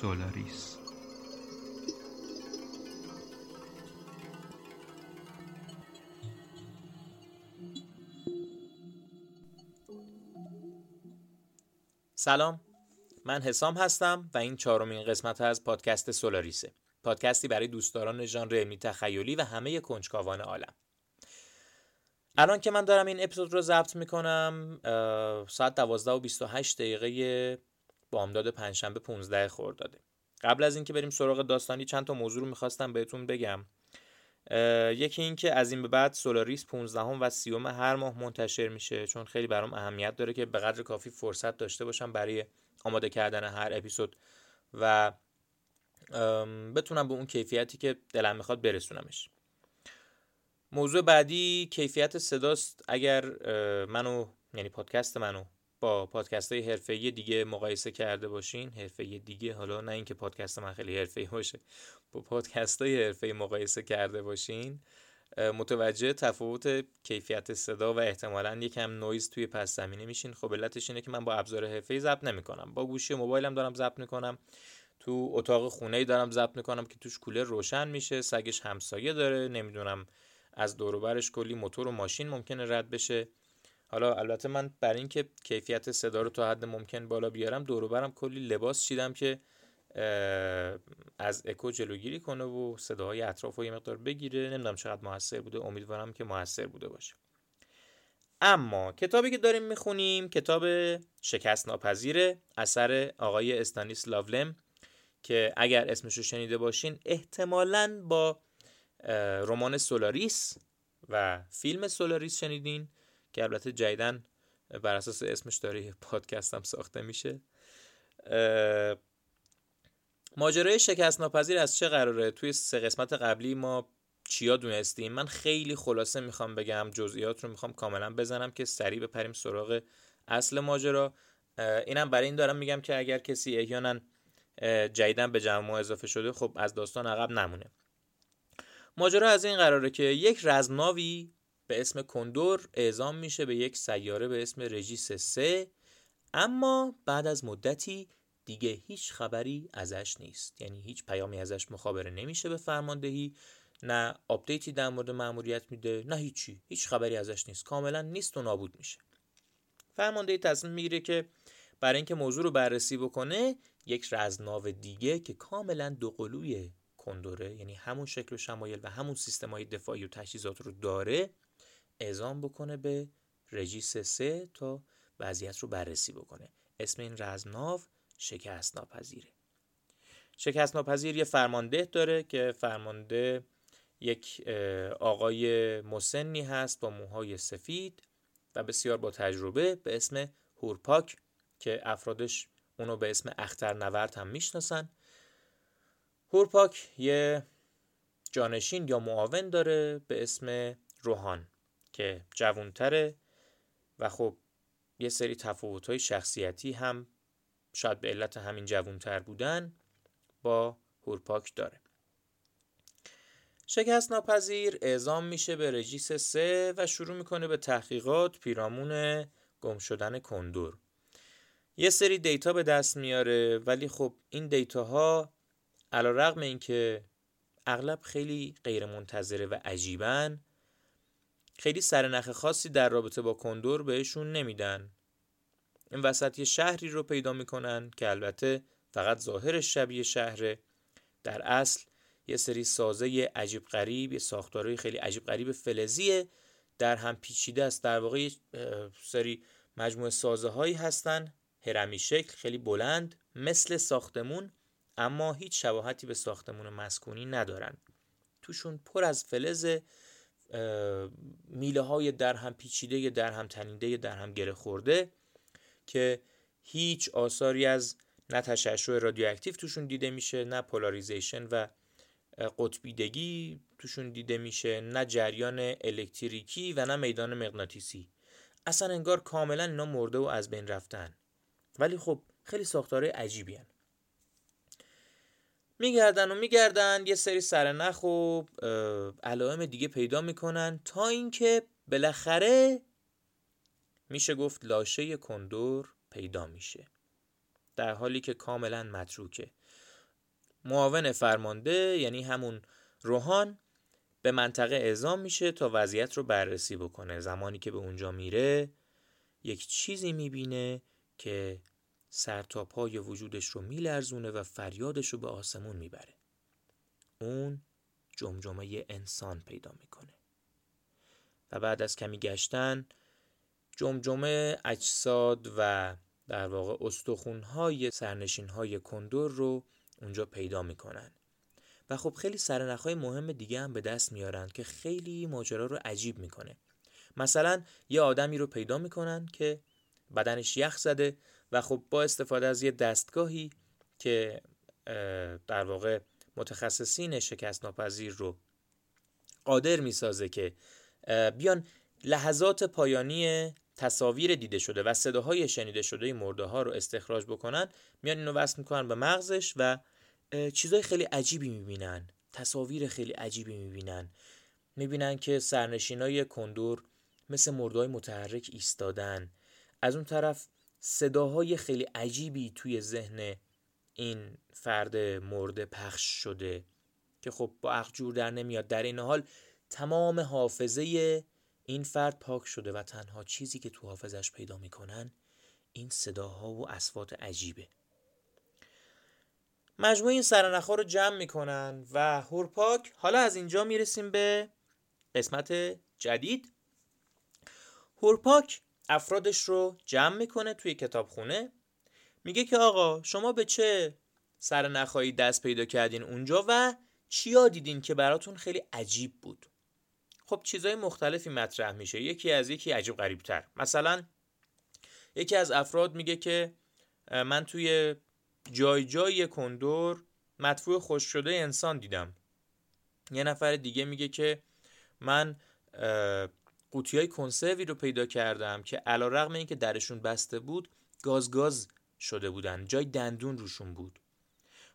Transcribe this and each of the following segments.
سولاریس. سلام. من حسام هستم و این چهارمین قسمت از پادکست سولاریسه. پادکستی برای دوستداران ژانر علمی تخیلی و همه کنجکاوان عالم. الان که من دارم این اپیزود رو ضبط می‌کنم ساعت 12 و 28 دقیقه بامداد پنجشنبه 15 خرداده قبل از اینکه بریم سراغ داستانی چند تا موضوع رو می‌خواستم بهتون بگم. یکی اینکه از این به بعد سولاریس 15 و 30 هر ماه منتشر میشه چون خیلی برام اهمیت داره که به قدر کافی فرصت داشته باشم برای آماده کردن هر اپیزود و بتونم به اون کیفیتی که دلم می‌خواد برسونمش. موضوع بعدی کیفیت صداست. اگر منو یعنی پادکست منو با پادکست های حرفه‌ای دیگه مقایسه کرده باشین. حرفه‌ای دیگه حالا نه اینکه پادکست من خیلی حرفه‌ای باشه. با پادکست های حرفه‌ای مقایسه کرده باشین. متوجه تفاوت کیفیت صدا و احتمالا یکم نویز توی پس زمینه میشین. خب علتش اینه که من با ابزار حرفه‌ای ضبط نمی‌کنم. با گوشی موبایلم دارم ضبط می‌کنم. تو اتاق خونه دارم ضبط می‌کنم که توش کولر روشن میشه. سگش همسایه داره. نمی‌دونم از دوروبرش کلی موتور و ماشین ممکنه رد بشه. حالا البته من برای اینکه کیفیت صدا رو تا حد ممکن بالا بیارم دوروبرم کلی لباس چیدم که از اکو جلوگیری کنه و صداهای اطراف رو یه مقدار بگیره. نمی‌دونم چقدر موثر بوده. امیدوارم که موثر بوده باشه. اما کتابی که داریم می‌خونیم کتاب شکست ناپذیر اثر آقای استانیس لاولم که اگر اسمش رو شنیده باشین احتمالا با رمان سولاریس و فیلم سولاریس شنیدین. که البته جدیدن بر اساس اسمش داره پادکست هم ساخته میشه. ماجرای شکست ناپذیر از چه قراره؟ توی سه قسمت قبلی ما چیا دونستیم؟ من خیلی خلاصه می‌خوام بگم جزئیات رو می‌خوام کاملا بزنم که سریع بپریم سراغ اصل ماجرا. اینم برای این دارم میگم که اگر کسی احیانا جدیدن به جمع اضافه شده خب از داستان عقب نمونه. ماجرا از این قراره که یک رزمناوی به اسم کندور اعزام میشه به یک سیاره به اسم رژیس سه اما بعد از مدتی دیگه هیچ خبری ازش نیست. یعنی هیچ پیامی ازش مخابره نمیشه به فرماندهی نه آپدیتی در مورد مأموریت میده نه هیچی. هیچ خبری ازش نیست. کاملا نیست و نابود میشه. فرماندهی تصمیم می‌گیره که برای اینکه موضوع رو بررسی بکنه یک رزناو دیگه که کاملا دوقلوی کندوره یعنی همون شکل و شمایل و همون سیستم های دفاعی و تجهیزات رو داره اعزام بکنه به رژیس سه تا وضعیت رو بررسی بکنه. اسم این رزمناو شکست ناپذیره شکست ناپذیر یه فرمانده داره که فرمانده یک آقای مسنی هست با موهای سفید و بسیار با تجربه به اسم هورپاک که افرادش اونو به اسم اختر نورد هم می‌شناسن. هورپاک یه جانشین یا معاون داره به اسم روحان. که جوانتره و خب یه سری تفاوت‌های شخصیتی هم شاید به علت همین جوانتر بودن با هورپاک داره. شکست ناپذیر اعزام میشه به رژیس سه و شروع می‌کنه به تحقیقات پیرامون گم شدن کندور. یه سری دیتا به دست میاره ولی خب این دیتاها علا رقم این که اغلب خیلی غیر منتظره و عجیبن خیلی سرنخ خاصی در رابطه با کندور بهشون نمیدن. این وسط یه شهری رو پیدا می‌کنن که البته فقط ظاهرش شبیه شهره. در اصل یه سری سازه عجیب غریب یه ساختارهای خیلی عجیب غریب فلزیه. در هم پیچیده است. در واقع سری مجموعه سازه هایی هستن. هرمی شکل خیلی بلند مثل ساختمون اما هیچ شباهتی به ساختمون مسکونی ندارن. توشون پر از فلز میله های در پیچیده در هم تنیده در هم گره خورده که هیچ آثاری از نه تشعشع رادیواکتیو توشون دیده میشه نه پولاریزیشن و قطبیدگی توشون دیده میشه نه جریان الکتریکی و نه میدان مغناطیسی اصلا انگار کاملا اینا مرده و از بین رفتن ولی خب خیلی ساختاره عجیبی هن. میگردن و میگردن یه سری سرنخ و علائم دیگه پیدا می‌کنن. تا اینکه بالاخره میشه گفت لاشه کندور پیدا میشه. در حالی که کاملا متروکه. معاون فرمانده یعنی همون روحان به منطقه اعزام میشه تا وضعیت رو بررسی بکنه. زمانی که به اونجا میره یک چیزی می‌بینه که سر تا پای وجودش رو میلرزونه و فریادش رو به آسمون می‌بره. اون جمجمه انسان پیدا می‌کنه. و بعد از کمی گشتن جمجمه اجساد و در واقع استخونهای سرنشینهای کندور رو اونجا پیدا می‌کنن. و خب خیلی سرنخهای مهم دیگه هم به دست میارن که خیلی ماجرا رو عجیب می‌کنه. مثلا یه آدمی رو پیدا می‌کنن که بدنش یخ زده و خب با استفاده از یه دستگاهی که در واقع متخصصین شکست ناپذیر رو قادر می‌سازه که بیان لحظات پایانی تصاویر دیده شده و صداهای شنیده شده مرده ها رو استخراج بکنن میان اینو وصل می‌کنن به مغزش و چیزای خیلی عجیبی می‌بینن تصاویر خیلی عجیبی می‌بینن. می‌بینن که سرنشینای کندور مثل مردهای متحرک ایستادن. از اون طرف صداهای خیلی عجیبی توی ذهن این فرد مرده پخش شده که خب با اخجور در نمیاد. در این حال تمام حافظه این فرد پاک شده و تنها چیزی که تو حافظش پیدا می‌کنن این صداها و اسوات عجیبه. مجموع این سرنخها رو جمع می‌کنن و هورپاک حالا از اینجا می‌رسیم به قسمت جدید. هورپاک افرادش رو جمع می‌کنه توی کتابخونه. میگه که آقا شما به چه سرنخهایی دست پیدا کردین اونجا و چیا دیدین که براتون خیلی عجیب بود؟ خب چیزهای مختلفی مطرح میشه. یکی از یکی عجیب غریب تر مثلا یکی از افراد میگه که من توی جای جای کندور مدفوع خوش شده انسان دیدم. یه نفر دیگه میگه که من قوطی های کنسروی رو پیدا کردم که علا رقم این که درشون بسته بود گاز گاز شده بودن. جای دندون روشون بود.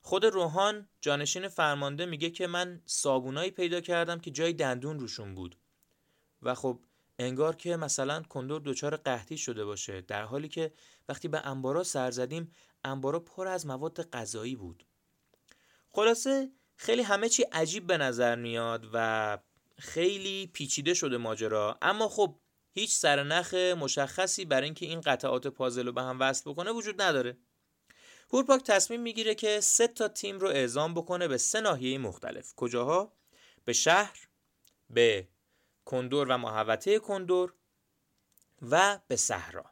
خود روحان جانشین فرمانده میگه که من صابونایی پیدا کردم که جای دندون روشون بود. و خب انگار که مثلا کندور دچار قحطی شده باشه در حالی که وقتی به انبارا سر زدیم انبارا پر از مواد غذایی بود. خلاصه خیلی همه چی عجیب به نظر میاد و خیلی پیچیده شده ماجرا. اما خب هیچ سرنخ مشخصی برای اینکه این قطعات پازل رو به هم وصل بکنه وجود نداره. هورپاک تصمیم می‌گیره که سه تا تیم رو اعزام بکنه به سه ناحیه مختلف. کجاها؟ به شهر به کندور و محوطه کندور و به صحرا.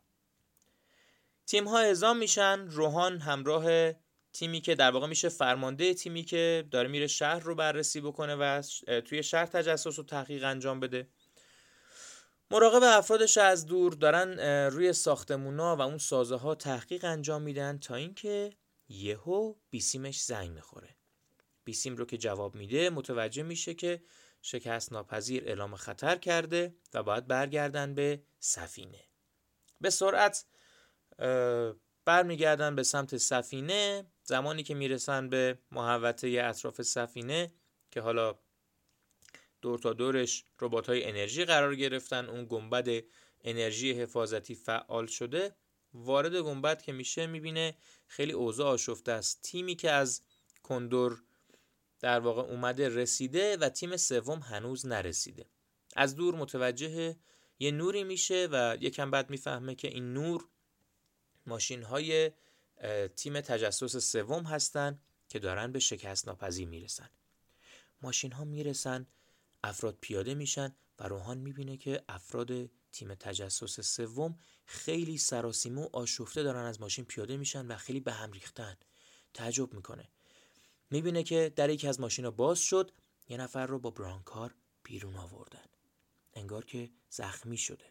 تیم ها اعزام میشن روحان همراه تیمی که در واقع میشه فرمانده تیمی که داره میره شهر رو بررسی بکنه و توی شهر تجسس و تحقیق انجام بده. مراقب افرادش از دور دارن روی ساختمونا و اون سازه ها تحقیق انجام میدن تا اینکه یهو بیسیمش زنگ می‌خوره. بیسیم رو که جواب میده متوجه میشه که شکست ناپذیر اعلام خطر کرده و باید برگردن به سفینه. به سرعت برمیگردن به سمت سفینه. زمانی که می‌رسن به محوطه اطراف سفینه که حالا دور تا دورش ربات های انرژی قرار گرفتن اون گنبد انرژی حفاظتی فعال شده وارد گنبد که میشه می‌بینه خیلی اوضاع آشفته است. تیمی که از کندور در واقع اومده رسیده و تیم سوم هنوز نرسیده. از دور متوجه یه نوری میشه و یکم بعد می‌فهمه که این نور ماشین های تیم تجسس سوم هستن که دارن به شکست ناپذیر می‌رسن. ماشین ها می‌رسن افراد پیاده میشن و روحان می‌بینه که افراد تیم تجسس سوم خیلی سراسیمه و آشفته دارن از ماشین پیاده میشن و خیلی به هم ریختن. تعجب می‌کنه. می‌بینه که در یکی از ماشینا باز شد یه نفر رو با برانکار بیرون آوردن. انگار که زخمی شده.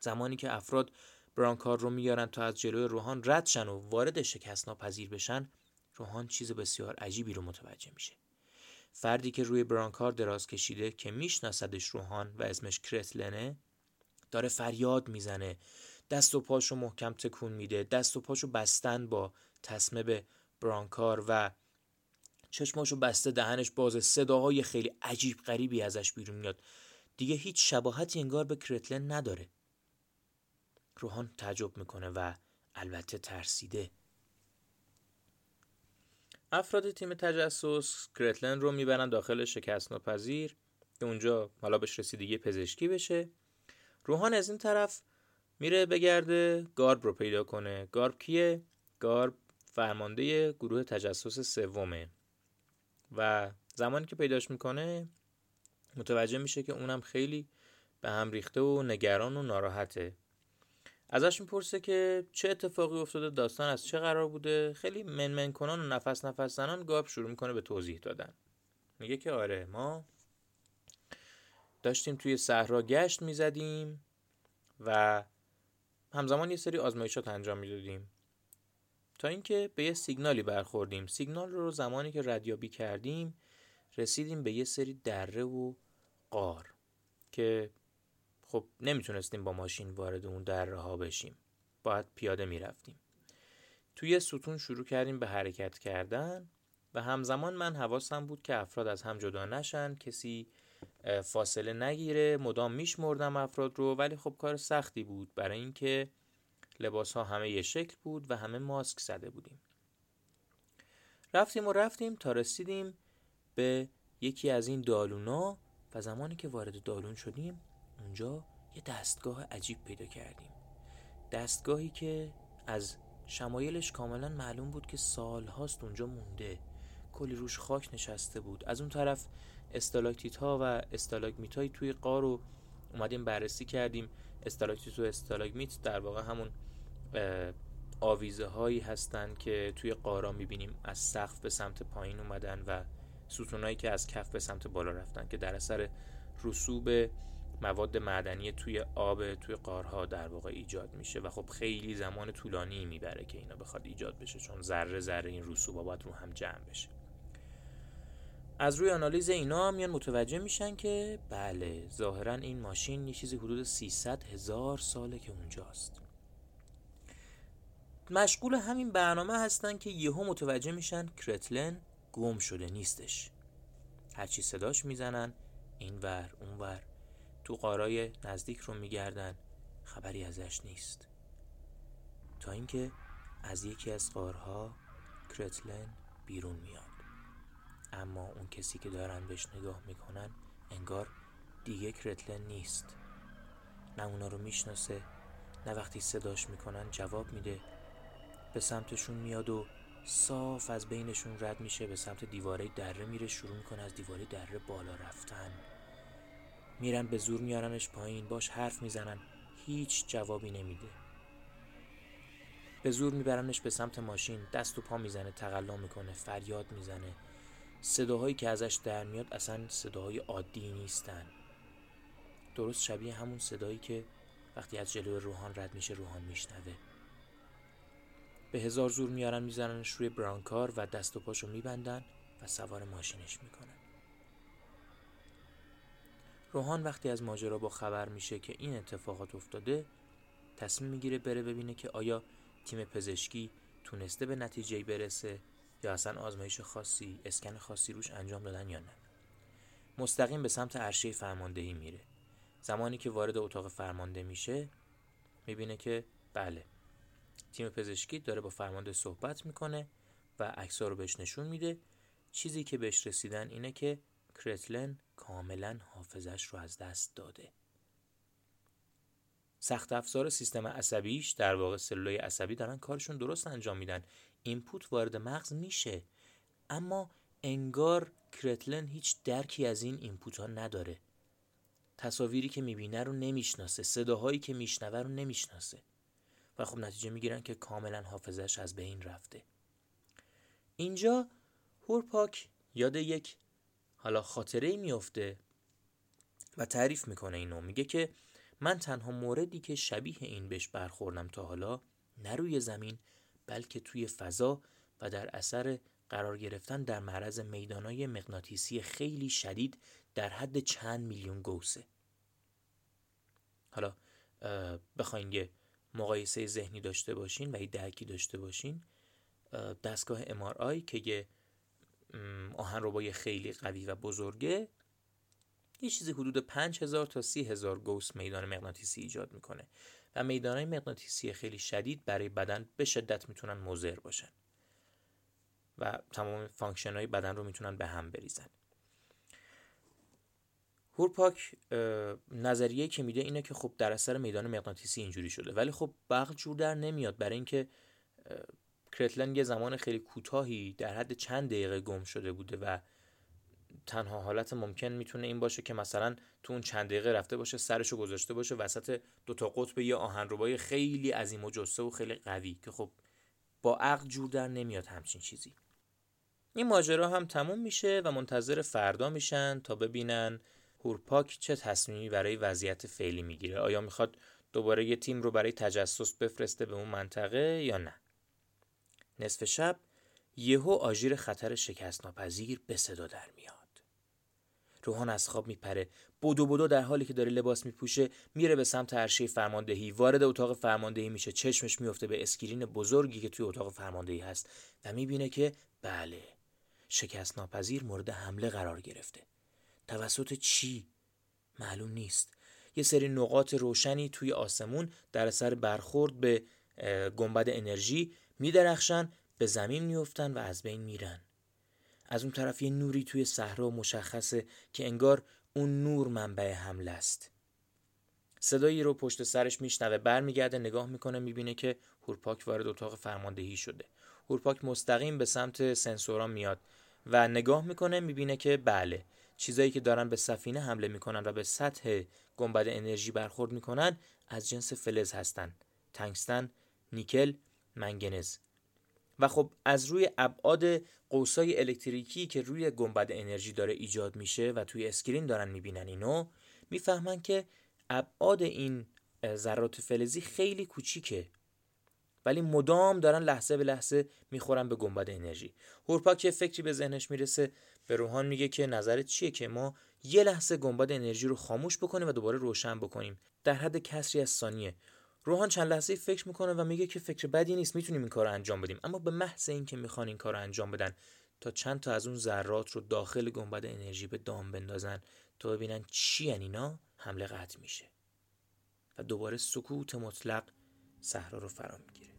زمانی که افراد برانکار رو میارن تا از جلوی روحان رد شن و وارد شکست ناپذیر بشن روحان چیز بسیار عجیبی رو متوجه میشه. فردی که روی برانکار دراز کشیده که میشناسدش روحان و اسمش کرتلنه داره فریاد می‌زنه. دست و پاشو محکم تکون میده. دست و پاشو بستن با تسمه به برانکار و چشماشو بسته دهنش بازه صداهای خیلی عجیب غریبی ازش بیرون میاد. دیگه هیچ شباهتی انگار به کرتلن نداره. روحان تعجب می‌کنه و البته ترسیده. افراد تیم تجسس کرتلن رو می‌برن داخل شکست ناپذیر که اونجا حالا بهش رسیدگی پزشکی بشه. روحان از این طرف میره بگرده گارب رو پیدا کنه. گارب کیه؟ گارب فرمانده گروه تجسس سومه. و زمانی که پیداش می‌کنه متوجه میشه که اونم خیلی به هم ریخته و نگران و ناراحته. ازش می‌پرسه که چه اتفاقی افتاده داستان از چه قرار بوده؟ خیلی منمن کنان و نفس نفس زنان گاب شروع می‌کنه به توضیح دادن. میگه که آره ما داشتیم توی صحرا گشت می‌زدیم و همزمان یه سری آزمایشات انجام می‌دادیم. تا اینکه به یه سیگنالی برخوردیم. سیگنال رو زمانی که ردیابی کردیم رسیدیم به یه سری دره و قار که خب نمی‌تونستیم با ماشین وارد اون دره ها بشیم. باید پیاده می‌رفتیم. توی ستون شروع کردیم به حرکت کردن و همزمان من حواسم بود که افراد از هم جدا نشن کسی فاصله نگیره مدام میشمردم افراد رو ولی خب کار سختی بود برای اینکه لباس ها همه یه شکل بود و همه ماسک زده بودیم. رفتیم و رفتیم تا رسیدیم به یکی از این دالونا و زمانی که وارد دالون شدیم اونجا یه دستگاه عجیب پیدا کردیم. دستگاهی که از شمایلش کاملا معلوم بود که سال هاست اونجا مونده. کلی روش خاک نشسته بود. از اون طرف استالاکتیت ها و استالاگمیت های توی قار رو اومدیم بررسی کردیم. استالاکتیت و استالاگمیت در واقع همون آویزه هایی هستن که توی قارا می‌بینیم. از سقف به سمت پایین اومدن و ستونایی که از کف به سمت بالا رفتن که در اثر رسوب مواد معدنی توی آب توی قارها در واقع ایجاد میشه و خب خیلی زمان طولانی می‌بره که اینا بخواد ایجاد بشه چون ذره ذره این رسوب باید رو هم جمع بشه. از روی آنالیز اینا میان متوجه میشن که بله ظاهرا این ماشین یه چیزی حدود 300 هزار ساله که اونجاست. مشغول همین برنامه هستن که یهو متوجه میشن کرتلن گم شده نیستش. هرچی صداش می‌زنن این ور اون ور تو قارای نزدیک رو میگردن. خبری ازش نیست. تا اینکه از یکی از قارها کرتلن بیرون میاد. اما اون کسی که دارن بهش نگاه می‌کنن انگار دیگه کرتلن نیست. نه اونا رو می‌شناسه نه وقتی صداش می‌کنن جواب میده. به سمتشون میاد و صاف از بینشون رد میشه به سمت دیواره دره میره شروع می‌کنه از دیواره دره بالا رفتن. میرن به زور میارنش پایین باش حرف می‌زنن هیچ جوابی نمیده. به زور میبرنش به سمت ماشین دست و پا می‌زنه تقلا می‌کنه فریاد می‌زنه. صداهایی که ازش در میاد اصلا صداهای عادی نیستن. درست شبیه همون صدایی که وقتی از جلوی روحان رد میشه روحان میشنوه. به هزار زور میارن میزننش روی برانکار و دست و پاشو میبندن و سوار ماشینش می‌کنن. روحان وقتی از ماجرا با خبر میشه که این اتفاقات افتاده تصمیم می‌گیره بره ببینه که آیا تیم پزشکی تونسته به نتیجه برسه یا اصلا آزمایش خاصی اسکن خاصی روش انجام دادن یا نه. مستقیم به سمت عرشه فرماندهی میره. زمانی که وارد اتاق فرمانده میشه می‌بینه که بله تیم پزشکی داره با فرمانده صحبت می‌کنه و عکس‌ها رو بهش نشون میده. چیزی که بهش رسیدن اینه که کرتلن کاملا حافظش رو از دست داده. سخت افزار سیستم عصبیش در واقع سلولای عصبی دارن کارشون درست انجام میدن. input وارد مغز میشه. اما انگار کرتلن هیچ درکی از این input ها نداره. تصاویری که می‌بینه رو نمی‌شناسه. صداهایی که میشنوه رو نمی‌شناسه. و خب نتیجه می‌گیرن که کاملا حافظش از بین رفته. اینجا هورپاک یاد یک حالا خاطره میفته و تعریف می‌کنه اینو. میگه که من تنها موردی که شبیه این بهش برخوردم تا حالا نه روی زمین بلکه توی فضا و در اثر قرار گرفتن در معرض میدانای مغناطیسی خیلی شدید در حد چند میلیون گوسه. حالا بخواین یه مقایسه ذهنی داشته باشین و یه درکی داشته باشین دستگاه MRI که یه آهن خیلی قوی و بزرگه. یه چیزی حدود 5000 تا 30000 گوس میدان مغناطیسی ایجاد می‌کنه و میدانهای مغناطیسی خیلی شدید برای بدن به شدت می‌تونن مضر باشن و تمام function های بدن رو می‌تونن به هم بریزن. هورپاک نظریه که میده اینه که خب در اثر میدان مغناطیسی اینجوری شده ولی خب بغل جور در نمیاد برای اینکه کرتلن یه زمان خیلی کوتاهی در حد چند دقیقه گم شده بوده و تنها حالت ممکن می‌تونه این باشه که مثلا تو اون چند دقیقه رفته باشه سرشو گذاشته باشه وسط دو تا قطب یه آهنربای خیلی عظیم و جسته و خیلی قوی که خب با عقل جور در نمیاد همچین چیزی. این ماجرا هم تموم میشه و منتظر فردا میشن تا ببینن هورپاک چه تصمیمی برای وضعیت فعلی می‌گیره. آیا می‌خواد دوباره یه تیم رو برای تجسس بفرسته به اون منطقه یا نه؟ نصف شب یهو آژیر خطر شکست ناپذیر به صدا در میاد. روحان از خواب میپره بدو بدو در حالی که داره لباس میپوشه میره به سمت عرشه فرماندهی. وارد اتاق فرماندهی میشه چشمش میفته به اسکرین بزرگی که توی اتاق فرماندهی هست و می‌بینه که بله شکست ناپذیر مورد حمله قرار گرفته. توسط چی؟ معلوم نیست. یه سری نقاط روشنی توی آسمون در اثر برخورد به گنبد انرژی میدرخشن به زمین میفتن و از بین میرن. از اون طرف یه نوری توی صحرا مشخصه که انگار اون نور منبع حمله است. صدایی رو پشت سرش میشنوه برمیگرده نگاه می‌کنه می‌بینه که هورپاک وارد اتاق فرماندهی شده. هورپاک مستقیم به سمت سنسورا میاد و نگاه می‌کنه می‌بینه که بله چیزایی که دارن به سفینه حمله می‌کنن و به سطح گنبد انرژی برخورد می‌کنن از جنس فلز هستن. تنگستن نیکل منگنز. و خب از روی ابعاد قوسای الکتریکی که روی گنبد انرژی داره ایجاد میشه و توی screen دارن می‌بینن اینو می‌فهمن که ابعاد این ذرات فلزی خیلی کوچیکه. ولی مدام دارن لحظه به لحظه می‌خورن به گنبد انرژی. هورپاک یه فکری به ذهنش می‌رسه به روحان میگه که نظرت چیه که ما یه لحظه گنبد انرژی رو خاموش بکنیم و دوباره روشن بکنیم. در حد کسری از ثانیه. روحان چند لحظه فکر می‌کنه و میگه که فکر بدی نیست می‌تونیم این کار رو انجام بدیم. اما به محض اینکه می‌خوان این کار رو انجام بدن تا چند تا از اون ذرات رو داخل گنبد انرژی به دام بندازن تا ببینن چی اینا حمله قطع میشه. و دوباره سکوت مطلق صحرا رو فرا می‌گیره.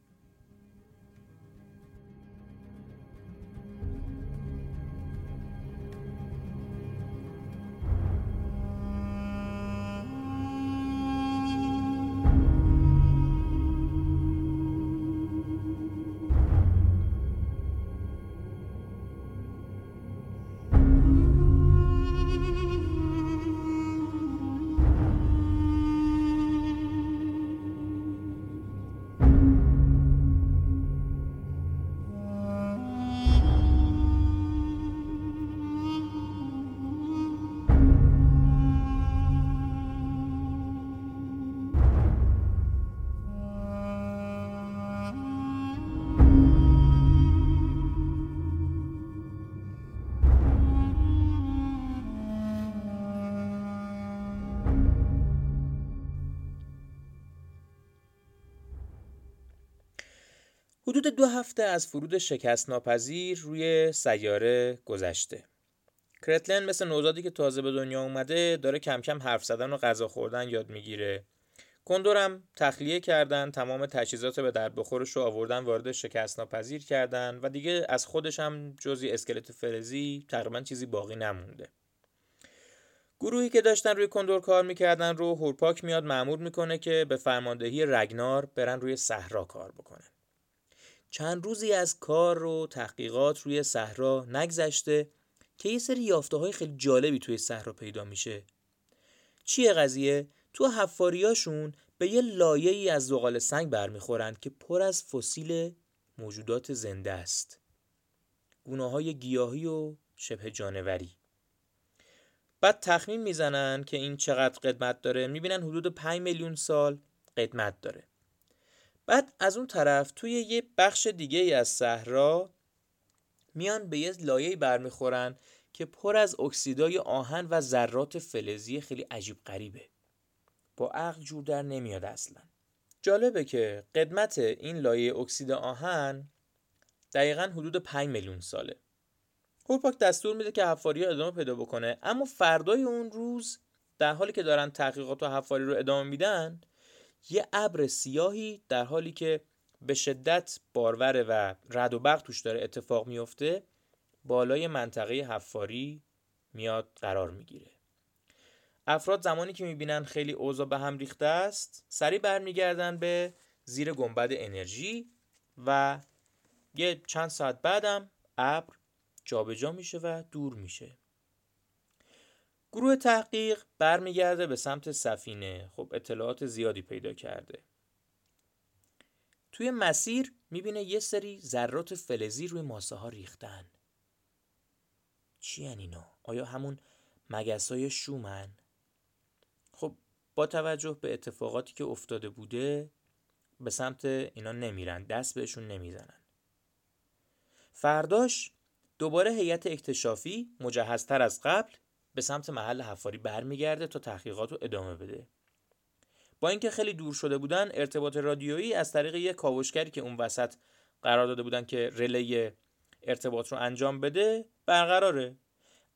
حدود دو هفته از فرود شکست ناپذیر روی سیاره گذشته. کرتلن مثل نوزادی که تازه به دنیا اومده داره کم کم حرف زدن و غذا خوردن یاد می‌گیره. کندورم تخلیه کردن تمام تجهیزات به درد بخورش رو آوردن وارد شکست ناپذیر کردن و دیگه از خودش هم جزی اسکلت فلزی تقریبا چیزی باقی نمونده. گروهی که داشتن روی کندور کار می‌کردن رو هورپاک میاد معمور می‌کنه که به فرماندهی رگنار برن روی صحرا کار بکنن. چند روزی از کار و تحقیقات روی صحرا نگذشته که یه سری یافته های خیلی جالبی توی صحرا پیدا میشه. چیه قضیه؟ تو حفاریاشون به یه لایه ای از زغال سنگ برمیخورند که پر از فسیل موجودات زنده است. گونه های گیاهی و شبه جانوری. بعد تخمین می‌زنن که این چقدر قدمت داره. می‌بینن حدود 5 میلیون سال قدمت داره. بعد از اون طرف توی یه بخش دیگه ای از صحرا میان به یه لایه برمیخورن که پر از اکسیدای آهن و ذرات فلزی خیلی عجیب غریبه. با عقل جور در نمیاد اصلا. جالبه که قدمت این لایه اکسید آهن دقیقا حدود 5 میلیون ساله. هورپاک دستور میده که حفاری ادامه پیدا بکنه اما فردای اون روز در حالی که دارن تحقیقات و حفاری رو ادامه میدن یه ابر سیاهی در حالی که به شدت باروره و رد و برق توش داره اتفاق میفته بالای منطقه حفاری میاد قرار می‌گیره. افراد زمانی که می‌بینن خیلی اوضاع به هم ریخته است سریع برمیگردن به زیر گنبد انرژی و یه چند ساعت بعدم ابر جابجا میشه و دور میشه. گروه تحقیق برمیگرده به سمت سفینه. خب اطلاعات زیادی پیدا کرده. توی مسیر می‌بینه یه سری ذرات فلزی روی ماسه ها ریختن. چی اینا؟ آیا همون مگسای شومن؟ خب با توجه به اتفاقاتی که افتاده بوده به سمت اینا نمیرن. دست بهشون نمی‌زنن. فرداش دوباره هیئت اکتشافی مجهزتر از قبل به سمت محل حفاری برمیگرده تا تحقیقات رو ادامه بده. با اینکه خیلی دور شده بودن ارتباط رادیویی از طریق یک کاوشگری که اون وسط قرار داده بودن که رلی ارتباط رو انجام بده برقراره.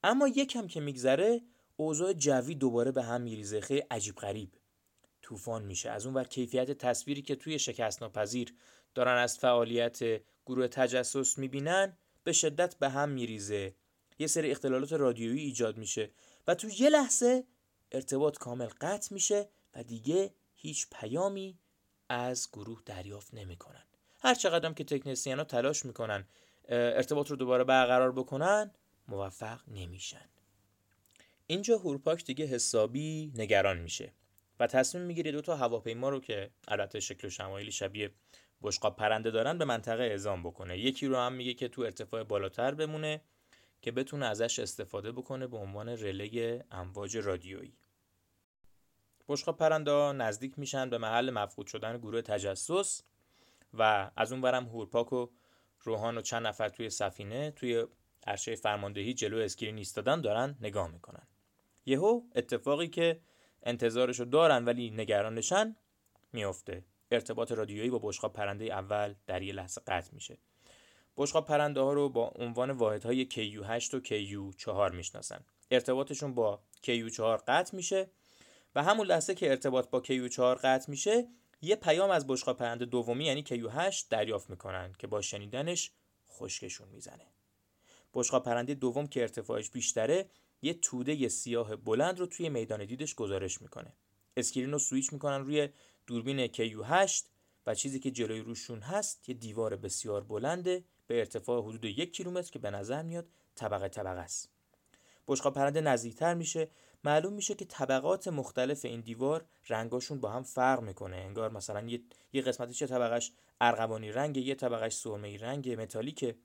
اما یکم که میگذره اوضاع جوی دوباره به هم میریزه. خیلی عجیب غریب. طوفان میشه. از اون ور کیفیت تصویری که توی شکست ناپذیر دارن از فعالیت گروه تجسس می‌بینن به شدت به هم میریزه. یه سری اختلالات رادیویی ایجاد میشه و تو یه لحظه ارتباط کامل قطع میشه و دیگه هیچ پیامی از گروه دریافت نمی‌کنن. هر چقدر که تکنسیان ها تلاش می‌کنن ارتباط رو دوباره برقرار بکنن موفق نمیشن. اینجا هورپاک دیگه حسابی نگران میشه و تصمیم می‌گیره دو تا هواپیما رو که البته شکل و شمایلی شبیه بشقاب پرنده دارن به منطقه اعزام بکنه. یکی رو هم میگه که تو ارتفاع بالاتر بمونه. که بتونه ازش استفاده بکنه به عنوان رله امواج رادیویی. بشقاب پرنده نزدیک میشن به محل مفقود شدن گروه تجسس و از اون برم هورپاک و روهان و چند نفر توی سفینه توی عرشه فرماندهی جلو screen ایستادن دارن نگاه می‌کنن. یهو اتفاقی که انتظارشو دارن ولی نگرانشن میفته ارتباط رادیویی با بشقاب پرنده اول در یه لحظه قطع میشه. بشقاب پرنده ها رو با عنوان واحدهای KU8 و KU4 می‌شناسن. ارتباطشون با KU4 قطع میشه و همون لحظه که ارتباط با KU4 قطع میشه یه پیام از بشقاب پرنده دومی یعنی KU8 دریافت می‌کنن که با شنیدنش خشکشون می‌زنه. بشقاب پرنده دوم که ارتفاعش بیشتره یه توده سیاه بلند رو توی میدان دیدش گزارش می‌کنه. screen رو سویچ می‌کنن روی دوربین KU8 و چیزی که جلوی روشون هست یه دیوار بسیار بلنده به ارتفاع حدود یک کیلومتر که به نظر میاد طبقه طبقه است. بشقاب پرنده نزدیکتر میشه. معلوم میشه که طبقات مختلف این دیوار رنگاشون با هم فرق می‌کنه. انگار مثلا یه, یه قسمتش چه طبقش ارغوانی رنگ یه طبقش سرمه‌ای رنگ متالیکه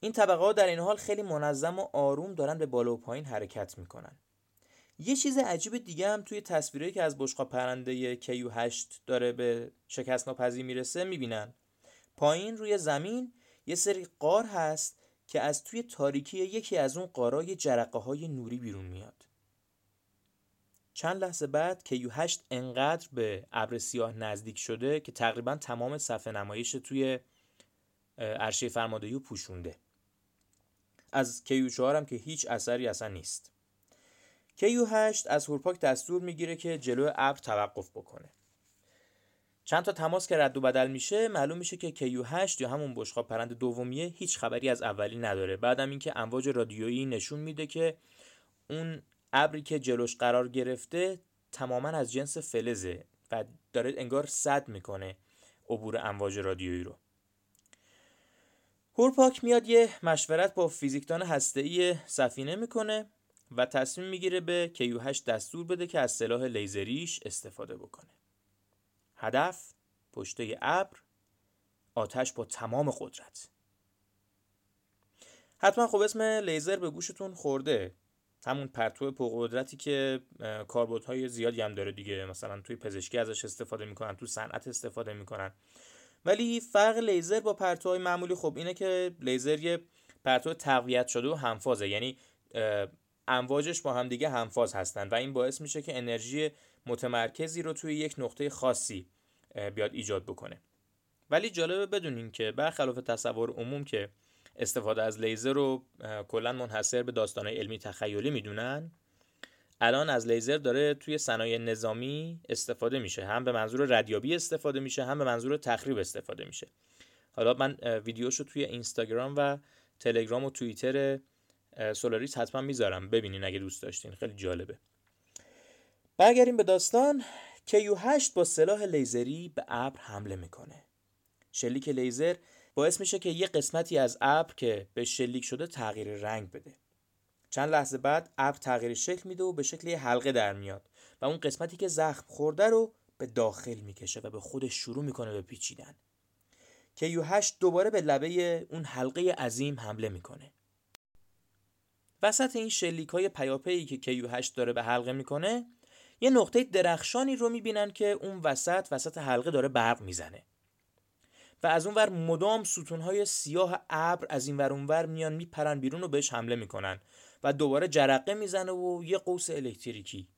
این طبقه در این حال خیلی منظم و آروم دارن به بالا و پایین حرکت می‌کنن. یه چیز عجیب دیگه هم توی تصویری که از بشقاب پرنده کیو 8 داره به شکست ناپذیر می‌رسه می‌بینن. پایین روی زمین یه سری قار هست که از توی تاریکی یکی از اون قارای جرقه های نوری بیرون میاد. چند لحظه بعد کیو 8 انقدر به ابر سیاه نزدیک شده که تقریبا تمام صفحه نمایش توی عرشه فرماندهی پوشونده. از کیو 4 هم که هیچ اثری اصلا نیست. کیو 8 از هورپاک دستور می‌گیره که جلو ابر توقف بکنه. چند تا تماس که رد و بدل میشه معلوم میشه که کیو 8 یا همون بشقاب پرنده دومیه هیچ خبری از اولی نداره بعدم اینکه امواج رادیویی نشون میده که اون ابری که جلوش قرار گرفته تماما از جنس فلزه و داره انگار صد می‌کنه عبور امواج رادیویی رو هورپاک میاد یه مشورت با فیزیکدان هسته‌ای سفینه می‌کنه و تصمیم می‌گیره به کیو 8 دستور بده که از سلاح لیزریش استفاده بکنه. هدف پشته ابر آتش با تمام قدرت. حتما خب اسم لیزر به گوشتون خورده. همون پرتو پرقدرتی که کاربردهای زیادی هم داره دیگه مثلا توی پزشکی ازش استفاده می‌کنن تو صنعت استفاده می‌کنن ولی فرق لیزر با پرتوهای معمولی خب اینه که لیزر یه پرتو تقویت شده و همفازه یعنی امواجش با هم دیگه همفاز هستن و این باعث میشه که انرژی متمرکزی رو توی یک نقطه خاصی بیاد ایجاد بکنه. ولی جالبه بدونین که برخلاف تصور عموم که استفاده از لیزر رو کلا منحصر به داستان علمی تخیلی می‌دونن الان از لیزر داره توی صنایع نظامی استفاده میشه. هم به منظور ردیابی استفاده میشه هم به منظور تخریب استفاده میشه. حالا من ویدیوشو توی اینستاگرام و تلگرام و توییتر سولاریس حتما می‌ذارم. ببینین اگه دوست داشتین. خیلی جالبه. برگردیم به داستان. کیو 8 با سلاح لیزری به ابر حمله می‌کنه. شلیک لیزر باعث میشه که یه قسمتی از ابر که به شلیک شده تغییر رنگ بده. چند لحظه بعد ابر تغییر شکل میده و به شکل یه حلقه در میاد و اون قسمتی که زخم خورده رو به داخل می‌کشه و به خودش شروع می‌کنه به پیچیدن. کیو 8 دوباره به لبه اون حلقه عظیم حمله می‌کنه. وسط این شلیک های پیاپی که کیو 8 داره به حلقه می‌کنه یه نقطه درخشانی رو می‌بینن که اون وسط وسط حلقه داره برق می‌زنه. و از اون ور مدام ستونهای سیاه ابر از این ور اونور میان میپرن بیرون و بهش حمله می‌کنن و دوباره جرقه می‌زنه و یه قوس الکتریکی.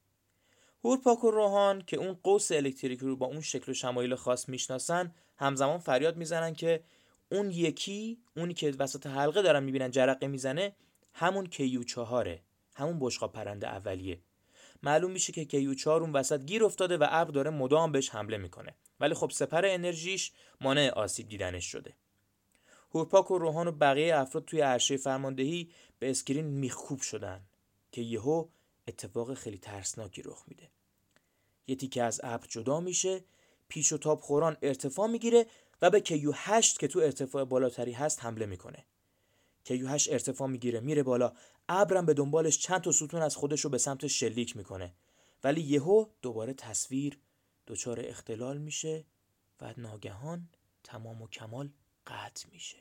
هورپاک و روحان که اون قوس الکتریکی رو با اون شکل و شمایل خاص می‌شناسن همزمان فریاد می‌زنن که اون یکی اونی که وسط حلقه دارن می‌بینن جرقه می‌زنه همون کیو چهاره همون بشقاب پرنده اولیه. معلوم میشه که کیو 4 اون وسط گیر افتاده و ابر داره مدام بهش حمله می‌کنه. ولی خب سپر انرژیش مانع آسیب دیدنش شده. هورپاک و روحان و بقیه افراد توی عرشه فرماندهی به screen میخکوب شدن که یهو اتفاق خیلی ترسناکی رخ میده. یه تیکه از ابر جدا میشه پیچ و تاب خوران ارتفاع می‌گیره و به کیو 8 که تو ارتفاع بالاتری هست حمله می‌کنه. کیو 8 ارتفاع می‌گیره میره بالا. ابرم به دنبالش چند تا ستون از خودش رو به سمت شلیک می‌کنه. ولی یهو دوباره تصویر دچار اختلال میشه و ناگهان تمام و کمال قطع میشه.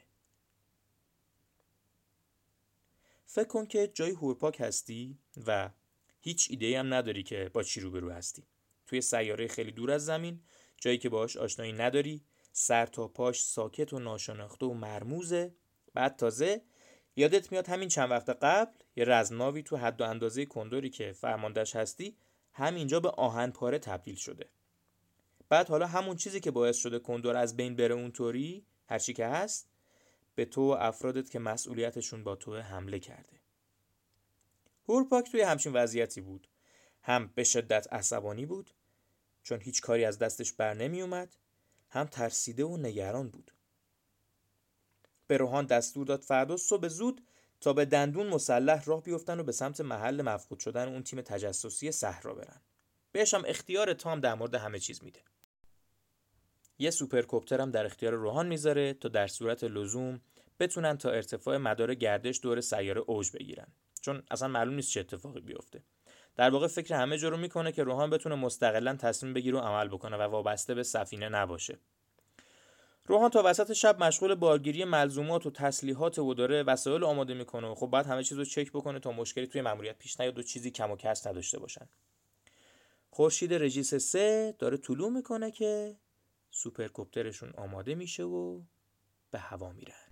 فکر کن که جای هورپاک هستی و هیچ ایده هم نداری که با چی روبرو هستی. توی سیاره خیلی دور از زمین جایی که باهاش آشنایی نداری سر تا پاش ساکت و ناشناخته و مرموزه. بعد تازه یادت میاد همین چند وقت قبل؟ یه رزمناوی تو حد و اندازه کندوری که فرماندهش هستی همینجا به آهن پاره تبدیل شده. بعد حالا همون چیزی که باعث شده کندور از بین بره اونطوری هرچی که هست به تو و افرادت که مسئولیتشون با تو حمله کرده. هورپاک توی همچین وضعیتی بود. هم به شدت عصبانی بود چون هیچ کاری از دستش بر نمی اومد هم ترسیده و نگران بود. به روحان دستور داد فردا صبح زود تا به دندون مسلح راه بیفتن و به سمت محل مفقود شدن اون تیم تجسسی صحرا برن. بهش هم اختیار تام در مورد همه چیز میده. یه سوپرکوپتر هم در اختیار روحان می‌ذاره تا در صورت لزوم بتونن تا ارتفاع مدار گردش دور سیاره اوج بگیرن. چون اصلا معلوم نیست چه اتفاقی بیفته. در واقع فکر همه جا رو می‌کنه که روحان بتونه مستقلا تصمیم بگیره و عمل بکنه و وابسته به سفینه نباشه. روحان تا وسط شب مشغول بارگیری ملزومات و تسلیحات و داره وسایل آماده می‌کنه و خب بعد همه چیز رو چک بکنه تا مشکلی توی ماموریت پیش نیاد و چیزی کم و کس نداشته باشن. خورشید رژیس سه داره طلوع می‌کنه که سوپرکوپترشون آماده میشه و به هوا میرن.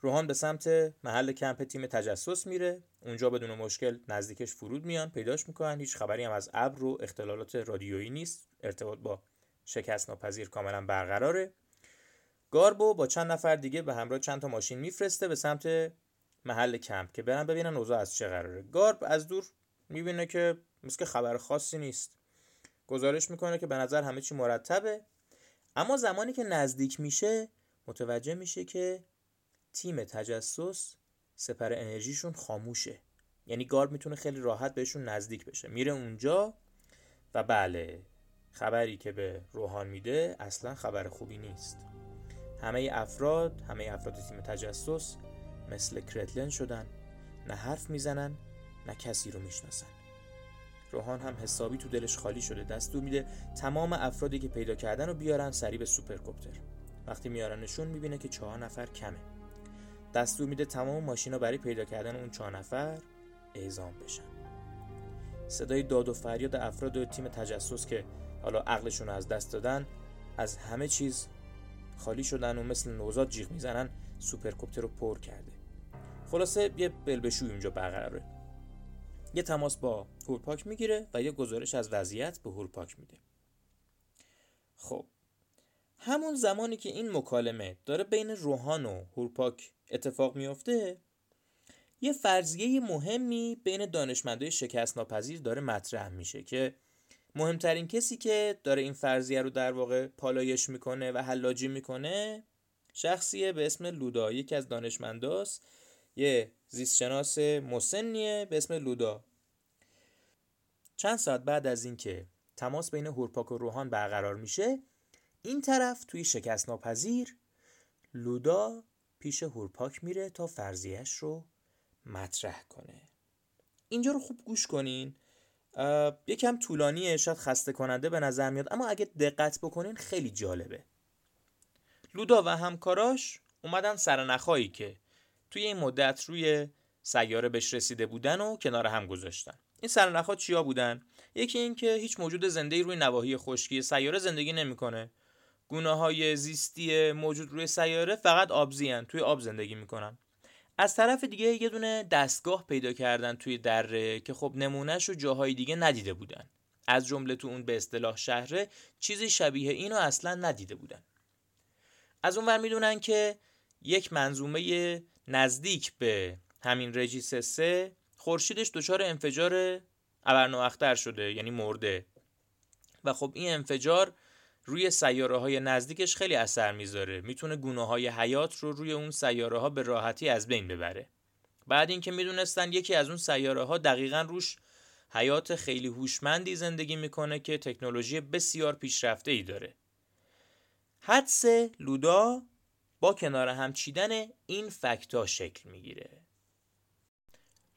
روحان به سمت محل کمپ تیم تجسس میره. اونجا بدون مشکل نزدیکش فرود میان پیداش می‌کنن. هیچ خبری هم از ابر و اختلالات رادیویی نیست. ارتباط با شکست ناپذیر کاملا برقراره. گاربو با چند نفر دیگه به همراه چند تا ماشین میفرسته به سمت محل کمپ که برن ببینن اوضاع از چه قراره. گارب از دور می‌بینه که مثل خبر خاصی نیست. گزارش می‌کنه که به نظر همه چی مرتبه اما زمانی که نزدیک میشه متوجه میشه که تیم تجسس سپر انرژیشون خاموشه. یعنی گارب می‌تونه خیلی راحت بهشون نزدیک بشه. میره اونجا و بله خبری که به روحان میده اصلا خبر خوبی نیست. همه افراد همه افراد تیم تجسس مثل کرتلن شدن. نه حرف می‌زنن نه کسی رو می‌شناسن. روحان هم حسابی تو دلش خالی شده دستور میده تمام افرادی که پیدا کردن رو بیارن سریع به سوپرکوپتر. وقتی میارنشون می‌بینه که چهار نفر کمه. دستور میده تمام ماشینا برای پیدا کردن اون چهار نفر اعزام بشن. صدای داد و فریاد افراد و تیم تجسس که حالا عقلشون از دست دادن از همه چیز خالی شدن و مثل نوزاد جیغ می‌زنن سوپرکوپتر رو پر کرده. خلاصه یه بلبشوی اینجا برقراره. یه تماس با هورپاک می‌گیره و یه گزارش از وضعیت به هورپاک میده. خب همون زمانی که این مکالمه داره بین روحان و هورپاک اتفاق میافته یه فرضیه مهمی بین دانشمندای شکست ناپذیر داره مطرح میشه که مهمترین کسی که داره این فرضیه رو در واقع پالایش می‌کنه و حلاجی می‌کنه شخصیه به اسم لودا. یکی از دانشمنداست. یه زیستشناس مسنیه به اسم لودا. چند ساعت بعد از اینکه تماس بین هورپاک و روحان برقرار میشه این طرف توی شکست ناپذیر لودا پیش هورپاک میره تا فرضیهش رو مطرح کنه. اینجا رو خوب گوش کنین. یکم طولانیه شاید خسته کننده به نظر میاد. اما اگه دقت بکنین خیلی جالبه. لودا و همکاراش اومدن سرنخهایی که توی این مدت روی سیاره بهش رسیده بودن و کنار هم گذاشتن. این سرنخها چیا بودن؟ یکی این که هیچ موجود زنده روی نواحی خشکی سیاره زندگی نمی‌کنه. گونه های زیستی موجود روی سیاره فقط آبزی توی آب زندگی می‌کنن. از طرف دیگه یه دونه دستگاه پیدا کردن توی دره که خب نمونهش رو جاهای دیگه ندیده بودن. از جمله تو اون به اصطلاح شهره چیزی شبیه اینو اصلا ندیده بودن. از اون ور می‌دونن که یک منظومه نزدیک به همین رژیس سه خورشیدش دچار انفجار ابرنواختر شده یعنی مرده. و خب این انفجار روی سیاره های نزدیکش خیلی اثر می‌ذاره. می‌تونه گونه های حیات رو روی اون سیاره ها به راحتی از بین ببره. بعد اینکه می‌دونستن یکی از اون سیاره ها دقیقا روش حیات خیلی هوشمندی زندگی می‌کنه که تکنولوژی بسیار پیشرفته ای داره. حدس لودا با کنار هم چیدن این فکتا شکل می‌گیره.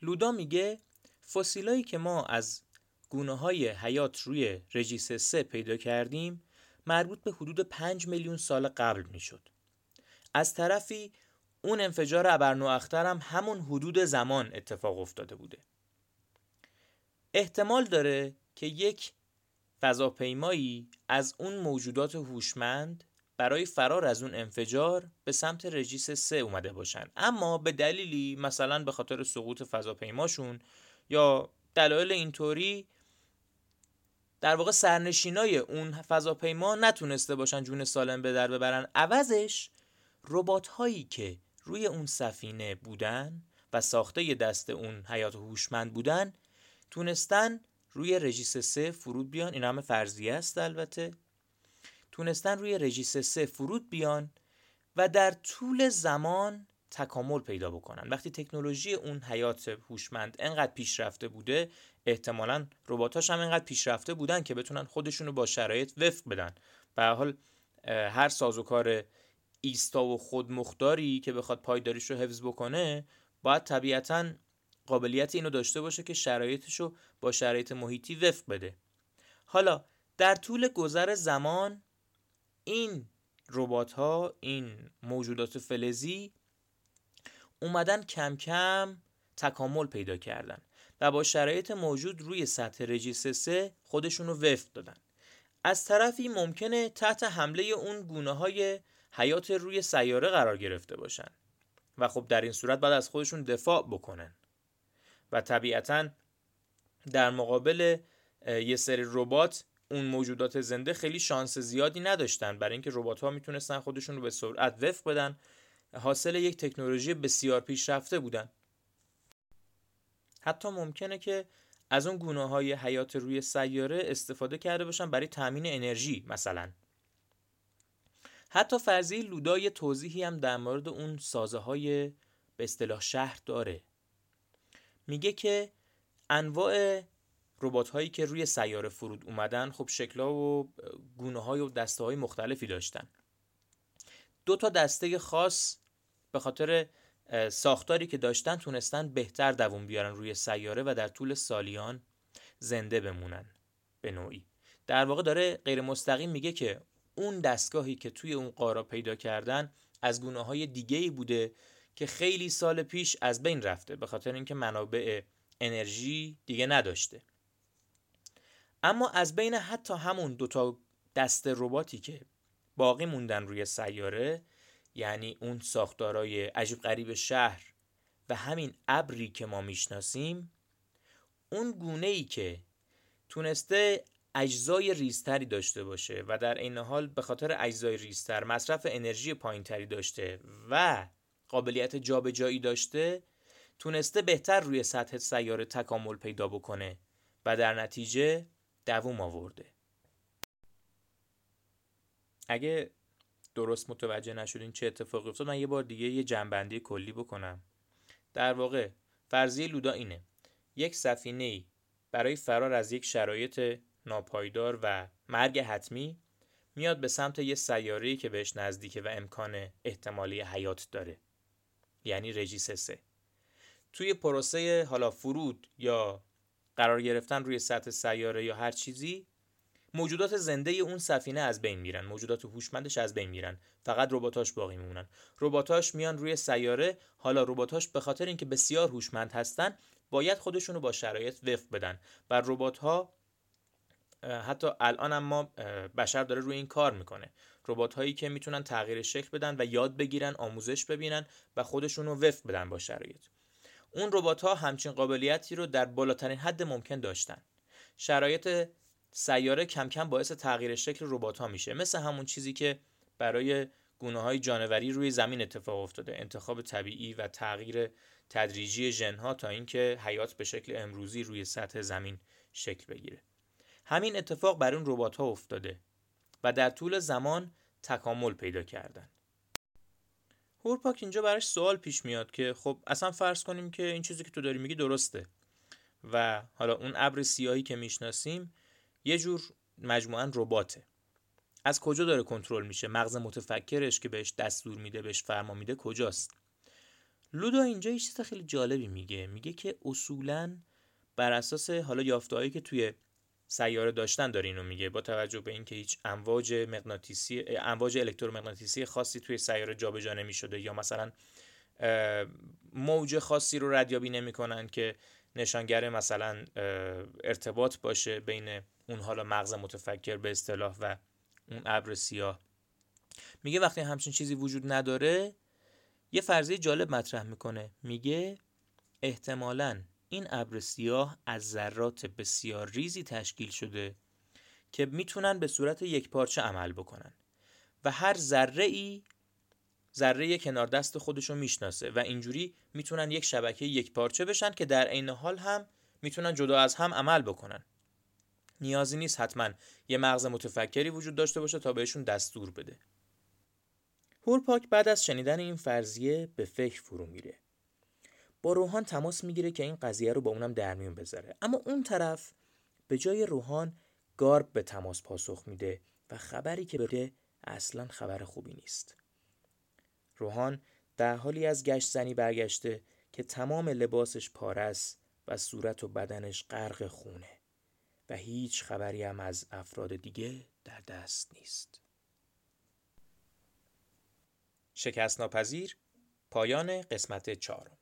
لودا میگه فسیلایی که ما از گونه های حیات روی رژیس 3 پیدا کردیم مربوط به حدود 5 میلیون سال قبل می‌شد. از طرفی اون انفجار ابرنواختر هم همون حدود زمان اتفاق افتاده بوده. احتمال داره که یک فضاپیمایی از اون موجودات هوشمند برای فرار از اون انفجار به سمت رژیس سه اومده باشن اما به دلیلی مثلا به خاطر سقوط فضاپیماشون یا دلایل اینطوری در واقع سرنشینای اون فضاپیما نتونسته باشن جون سالم به در ببرن. عوضش ربات هایی که روی اون سفینه بودن و ساخته دست اون حیات هوشمند بودن تونستن روی رژیس سه فرود بیان. این همه فرضیه است البته. تونستن روی رژیس سه فرود بیان و در طول زمان تکامل پیدا بکنن. وقتی تکنولوژی اون حیات هوشمند انقدر پیشرفته بوده احتمالا رباتاش هم انقدر پیشرفته بودن که بتونن خودشون رو با شرایط وفق بدن. به حال هر سازوکار ایستا و خودمختاری که بخواد پایداریش رو حفظ بکنه باید طبیعتا قابلیت اینو داشته باشه که شرایطش رو با شرایط محیطی وفق بده. حالا در طول گذر زمان این ربات ها این موجودات فلزی اومدن کم کم تکامل پیدا کردن. و با شرایط موجود روی سطح رژیس 3 خودشون رو وفق دادن. از طرفی ممکنه تحت حمله اون گونه های حیات روی سیاره قرار گرفته باشن و خب در این صورت باید از خودشون دفاع بکنن. و طبیعتا در مقابل یه سری ربات اون موجودات زنده خیلی شانس زیادی نداشتن. برای اینکه ربات ها می‌تونستن خودشون رو به سرعت وفق بدن. حاصل یک تکنولوژی بسیار پیشرفته بودن. حتی ممکنه که از اون گونه های حیات روی سیاره استفاده کرده باشن برای تامین انرژی مثلا. حتی فرضی لودا یه توضیحی هم در مورد اون سازه های به اصطلاح شهر داره. میگه که انواع ربات هایی که روی سیاره فرود اومدن خب شکلها و گونه های و دسته های مختلفی داشتن. دو تا دسته خاص به خاطر ساختاری که داشتن تونستن بهتر دووم بیارن روی سیاره و در طول سالیان زنده بمونن به نوعی. در واقع داره غیر مستقیم میگه که اون دستگاهی که توی اون قارا پیدا کردن از گونه های دیگه ای بوده که خیلی سال پیش از بین رفته به خاطر اینکه منابع انرژی دیگه نداشته. اما از بین حتی همون دوتا دست رباتی که باقی موندن روی سیاره یعنی اون ساختارای عجیب غریب شهر و همین ابری که ما می‌شناسیم اون گونه ای که تونسته اجزای ریزتری داشته باشه و در این حال به خاطر اجزای ریزتر مصرف انرژی پایینتری داشته و قابلیت جابجایی داشته تونسته بهتر روی سطح سیاره تکامل پیدا بکنه و در نتیجه دووم آورده. اگه درست متوجه نشدین چه اتفاقی افتاد من یه بار دیگه یه جنبندی کلی بکنم. در واقع فرضیه لودا اینه. یک سفینه ای برای فرار از یک شرایط ناپایدار و مرگ حتمی میاد به سمت یه سیاره‌ای که بهش نزدیکه و امکان احتمالی حیات داره. یعنی رژیس سه. توی پروسه حالا فرود یا قرار گرفتن روی سطح سیاره یا هر چیزی موجودات زنده اون سفینه از بین میرن موجودات هوشمندش از بین میرن. فقط رباتاش باقی میمونن. رباتاش میان روی سیاره حالا رباتاش به خاطر اینکه بسیار هوشمند هستن باید خودشونو با شرایط وفق بدن. و ربات ها حتی الان هم ما بشر داره روی این کار می‌کنه. ربات هایی که می‌تونن تغییر شکل بدن و یاد بگیرن آموزش ببینن و خودشونو وفق بدن با شرایط. اون ربات ها همچین قابلیتی رو در بالاترین حد ممکن داشتن. شرایط سیاره کم کم باعث تغییر شکل ربات ها میشه. مثل همون چیزی که برای گونه های جانوری روی زمین اتفاق افتاده. انتخاب طبیعی و تغییر تدریجی ژنها تا اینکه حیات به شکل امروزی روی سطح زمین شکل بگیره. همین اتفاق بر اون ربات ها افتاده و در طول زمان تکامل پیدا کردن. هورپاک اینجا براش سوال پیش میاد که خب اصلا فرض کنیم که این چیزی که تو داری میگی درسته. و حالا اون ابر سیاهی که می‌شناسیم یه جور مجموعا رباته. از کجا داره کنترل میشه؟ مغز متفکرش که بهش دستور میده بهش فرما میده کجاست؟ لودا اینجا یه چیز خیلی جالبی میگه. میگه که اصولا بر اساس حالا یافتهایی که توی سیاره داشتن داره اینو میگه. با توجه به اینکه هیچ امواج مغناطیسی امواج الکترومغناطیسی خاصی توی سیاره جابجا نمی‌شده یا مثلا موج خاصی رو ردیابی نمی‌کنن که نشانگر مثلا ارتباط باشه بین اون حالا مغز متفکر به اصطلاح و اون ابر سیاه. میگه وقتی همچین چیزی وجود نداره یه فرضیه جالب مطرح می‌کنه. میگه احتمالا این ابر سیاه از ذرات بسیار ریزی تشکیل شده که می‌تونن به صورت یک پارچه عمل بکنن. و هر ذره ای ذره کنار دست خودشون می‌شناسه و اینجوری می‌تونن یک شبکه یک پارچه بشن که در عین حال هم می‌تونن جدا از هم عمل بکنن. نیازی نیست حتما یه مغز متفکری وجود داشته باشه تا بهشون دستور بده. هورپاک بعد از شنیدن این فرضیه به فکر فرو میره. با روحان تماس می‌گیره که این قضیه رو با اونم در میون بذاره. اما اون طرف به جای روحان گارب به تماس پاسخ میده و خبری که بده اصلا خبر خوبی نیست. روحان در حالی از گشت زنی برگشته که تمام لباسش پارس و صورت و بدنش غرق خونه و هیچ خبری هم از افراد دیگه در دست نیست. شکست ناپذیر پایان قسمت چهارم.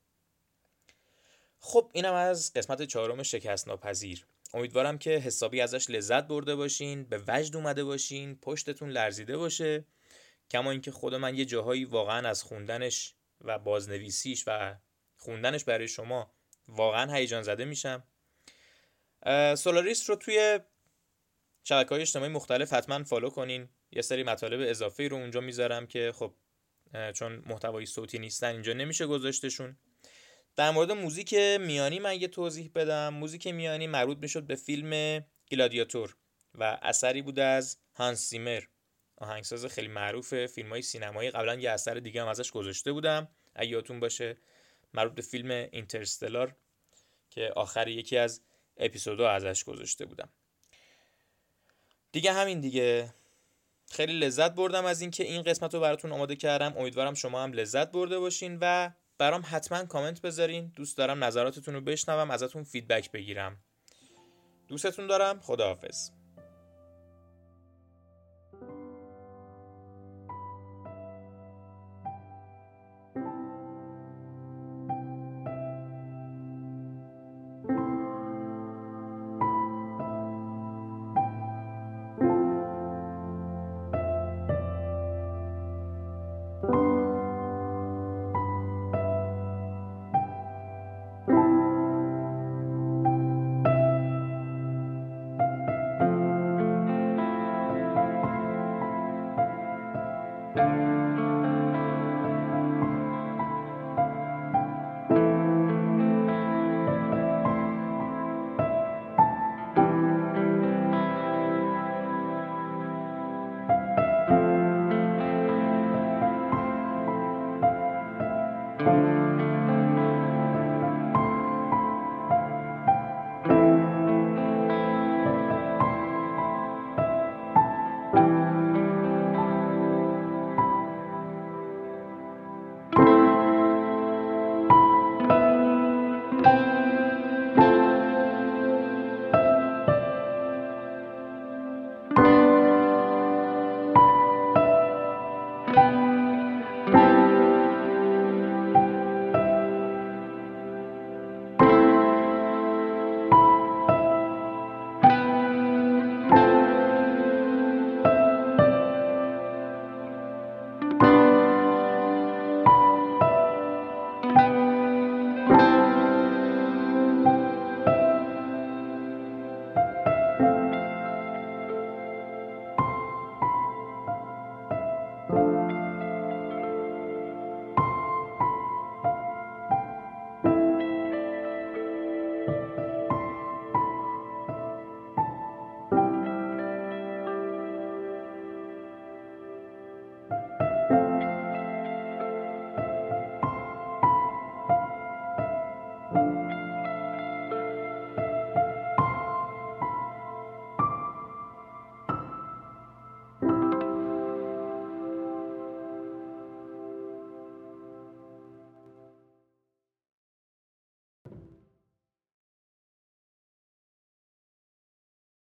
خب اینم از قسمت چهارم شکست ناپذیر امیدوارم که حسابی ازش لذت برده باشین به وجد اومده باشین پشتتون لرزیده باشه. کما اینکه خود من یه جاهایی واقعا از خوندنش و بازنویسیش و خوندنش برای شما واقعا هیجان زده میشم. سولاریس رو توی شبکه های اجتماعی مختلف حتما follow کنین. یه سری مطالب اضافه رو اونجا می‌ذارم که خب چون محتوای صوتی نیستن اینجا نمیشه گذاشتشون. در مورد موزیک میانی من یه توضیح بدم. موزیک میانی مربوط می‌شد به فیلم گلادیاتور و اثری بود از هانس سیمر آهنگساز خیلی معروف فیلم های سینمایی قبلا یه اثر دیگه هم ازش گذاشته بودم. اگه یادتون باشه مربوط به فیلم اینترستلار که آخر یکی از اپیزودها ازش گذاشته بودم. دیگه همین دیگه. خیلی لذت بردم از اینکه این قسمت رو براتون آماده کردم. امیدوارم شما هم لذت برده باشین و برام حتما کامنت بذارین. دوست دارم نظراتتون رو بشنوم ازتون فیدبک بگیرم. دوستتون دارم. خداحافظ.